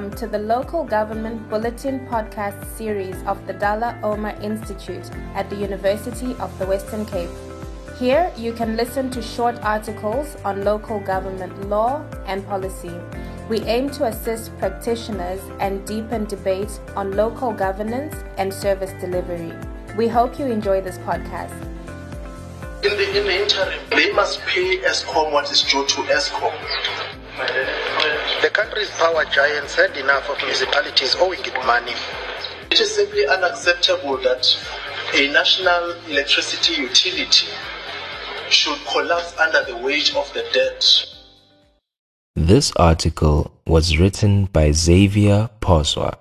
Welcome to the Local Government Bulletin podcast series of the Dullah Omar Institute at the University of the Western Cape. Here you can listen to short articles on local government law and policy. We aim to assist practitioners and deepen debate on local governance and service delivery. We hope you enjoy this podcast. In the, in the interim, they must pay Eskom what is due to Eskom. The country's power giants had enough of municipalities owing it money. It is simply unacceptable that a national electricity utility should collapse under the weight of the debt. This article was written by Xavier Poswa.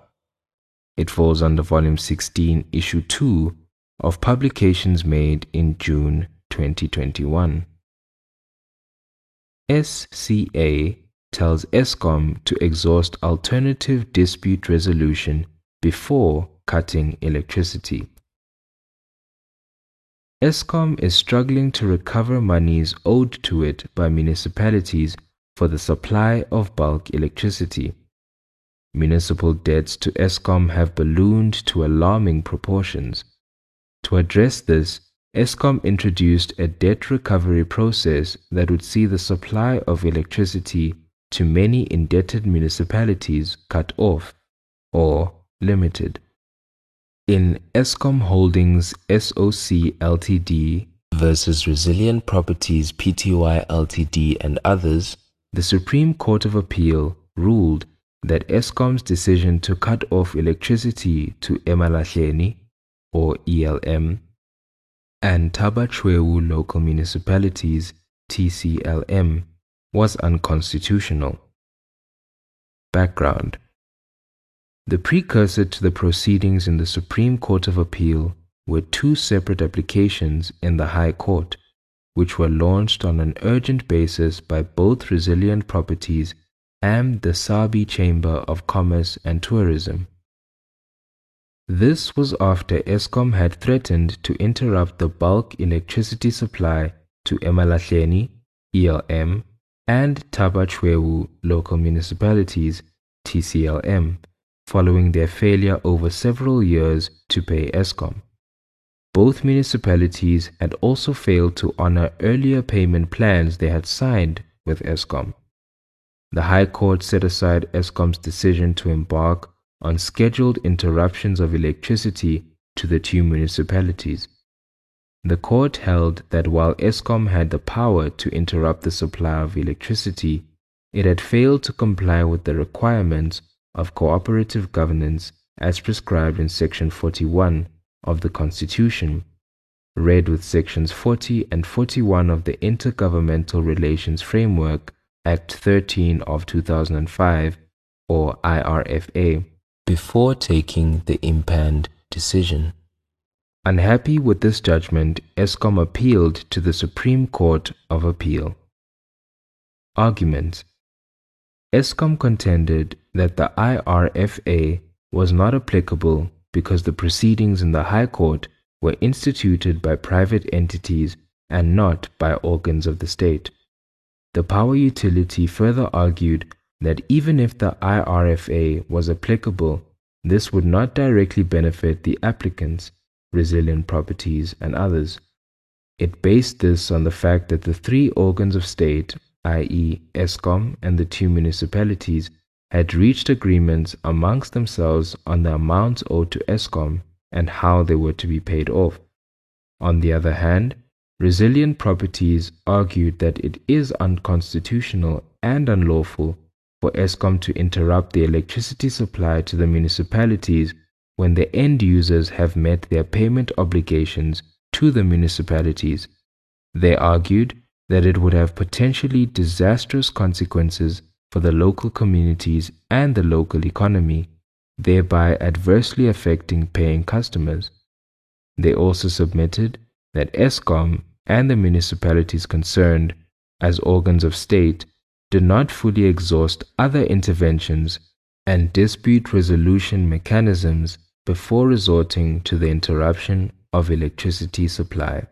It falls under Volume 16, Issue 2 of Publications made in June 2021. SCA tells Eskom to exhaust alternative dispute resolution before cutting electricity. Eskom is struggling to recover monies owed to it by municipalities for the supply of bulk electricity. Municipal debts to Eskom have ballooned to alarming proportions. To address this, Eskom introduced a debt recovery process that would see the supply of electricity to many indebted municipalities cut off or limited. In Eskom Holdings SOC Ltd versus Resilient Properties Pty Ltd and others, the Supreme Court of Appeal ruled that Eskom's decision to cut off electricity to Emalahleni or ELM and Thaba Chweu local municipalities TCLM was unconstitutional. Background The precursor to the proceedings in the Supreme Court of Appeal were two separate applications in the High Court, which were launched on an urgent basis by both Resilient Properties and the Sabie Chamber of Commerce and Tourism. This was after Eskom had threatened to interrupt the bulk electricity supply to Emalahleni, ELM, and Thaba Chweu local municipalities, TCLM, following their failure over several years to pay Eskom. Both municipalities had also failed to honor earlier payment plans they had signed with Eskom. The High Court set aside Eskom's decision to embark on scheduled interruptions of electricity to the two municipalities. The court held that while Eskom had the power to interrupt the supply of electricity, it had failed to comply with the requirements of cooperative governance as prescribed in Section 41 of the Constitution, read with Sections 40 and 41 of the Intergovernmental Relations Framework Act 13 of 2005, or IRFA, before taking the impugned decision. Unhappy with this judgment, Eskom appealed to the Supreme Court of Appeal. Argument Eskom contended that the IRFA was not applicable because the proceedings in the High Court were instituted by private entities and not by organs of the state. The power utility further argued that even if the IRFA was applicable, this would not directly benefit the applicants resilient properties, and others. It based this on the fact that the three organs of state, i.e., Eskom and the two municipalities, had reached agreements amongst themselves on the amounts owed to Eskom and how they were to be paid off. On the other hand, Resilient Properties argued that it is unconstitutional and unlawful for Eskom to interrupt the electricity supply to the municipalities when the end users have met their payment obligations to the municipalities. They argued that it would have potentially disastrous consequences for the local communities and the local economy, thereby adversely affecting paying customers. They also submitted that Eskom and the municipalities concerned, as organs of state, do not fully exhaust other interventions and dispute resolution mechanisms before resorting to the interruption of electricity supply.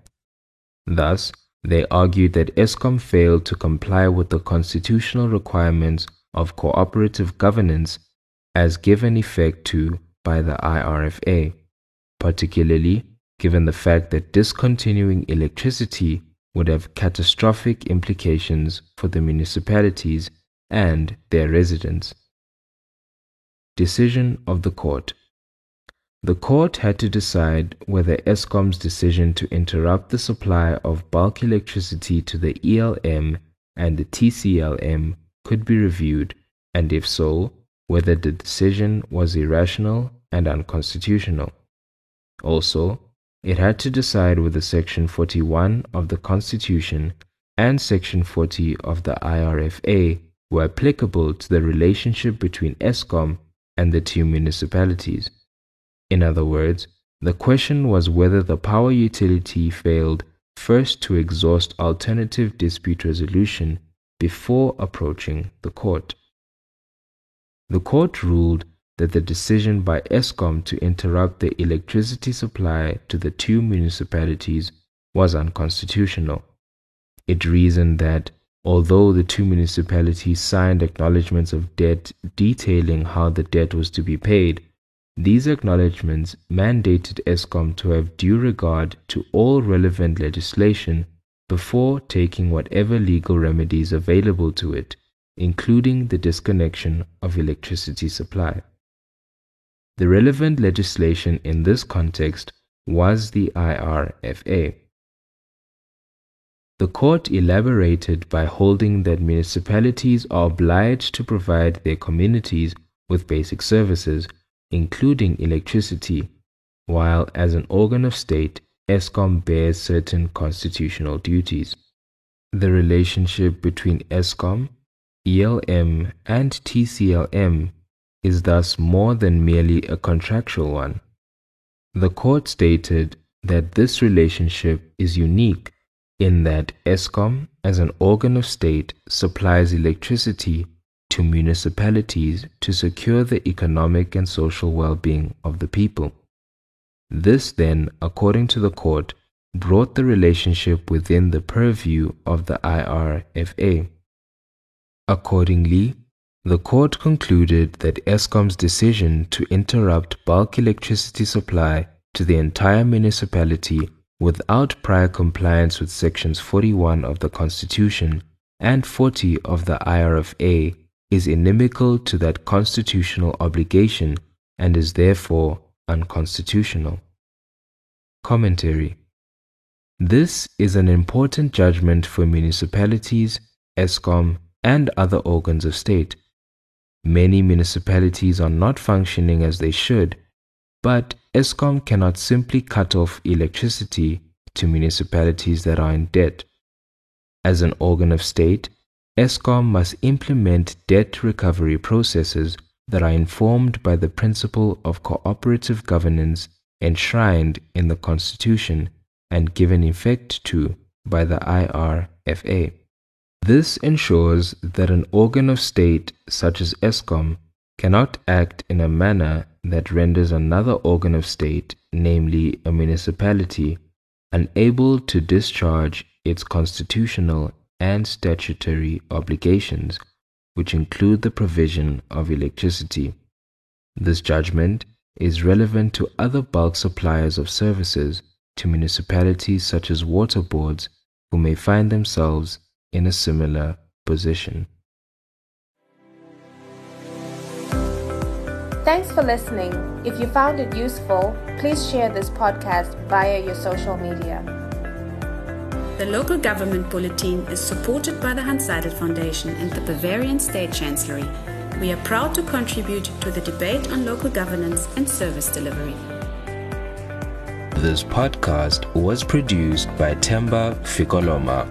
Thus, they argued that Eskom failed to comply with the constitutional requirements of cooperative governance as given effect to by the IRFA, particularly given the fact that discontinuing electricity would have catastrophic implications for the municipalities and their residents. Decision of the Court The court had to decide whether Eskom's decision to interrupt the supply of bulk electricity to the ELM and the TCLM could be reviewed, and if so, whether the decision was irrational and unconstitutional. Also, it had to decide whether Section 41 of the Constitution and Section 40 of the IRFA were applicable to the relationship between Eskom and the two municipalities. In other words, the question was whether the power utility failed first to exhaust alternative dispute resolution before approaching the court. The court ruled that the decision by Eskom to interrupt the electricity supply to the two municipalities was unconstitutional. It reasoned that although the two municipalities signed acknowledgements of debt detailing how the debt was to be paid, these acknowledgements mandated Eskom to have due regard to all relevant legislation before taking whatever legal remedies available to it, including the disconnection of electricity supply. The relevant legislation in this context was the IRFA. The court elaborated by holding that municipalities are obliged to provide their communities with basic services, including electricity, while as an organ of state, Eskom bears certain constitutional duties. The relationship between Eskom, ELM, and TCLM is thus more than merely a contractual one. The court stated that this relationship is unique in that Eskom, as an organ of state, supplies electricity to municipalities to secure the economic and social well being of the people. This then, according to the court, brought the relationship within the purview of the IRFA. Accordingly, the court concluded that Eskom's decision to interrupt bulk electricity supply to the entire municipality without prior compliance with sections 41 of the Constitution and 40 of the IRFA is inimical to that constitutional obligation and is therefore unconstitutional. Commentary This is an important judgment for municipalities, Eskom, and other organs of state. Many municipalities are not functioning as they should, but Eskom cannot simply cut off electricity to municipalities that are in debt. As an organ of state, Eskom must implement debt recovery processes that are informed by the principle of cooperative governance enshrined in the Constitution and given effect to by the IRFA. This ensures that an organ of state such as Eskom cannot act in a manner that renders another organ of state, namely a municipality, unable to discharge its constitutional and statutory obligations, which include the provision of electricity. This judgment is relevant to other bulk suppliers of services to municipalities such as water boards who may find themselves in a similar position. Thanks for listening. If you found it useful, please share this podcast via your social media. The local government bulletin is supported by the Hanns Seidel Foundation and the Bavarian State Chancellery. We are proud to contribute to the debate on local governance and service delivery. This podcast was produced by Temba Fikoloma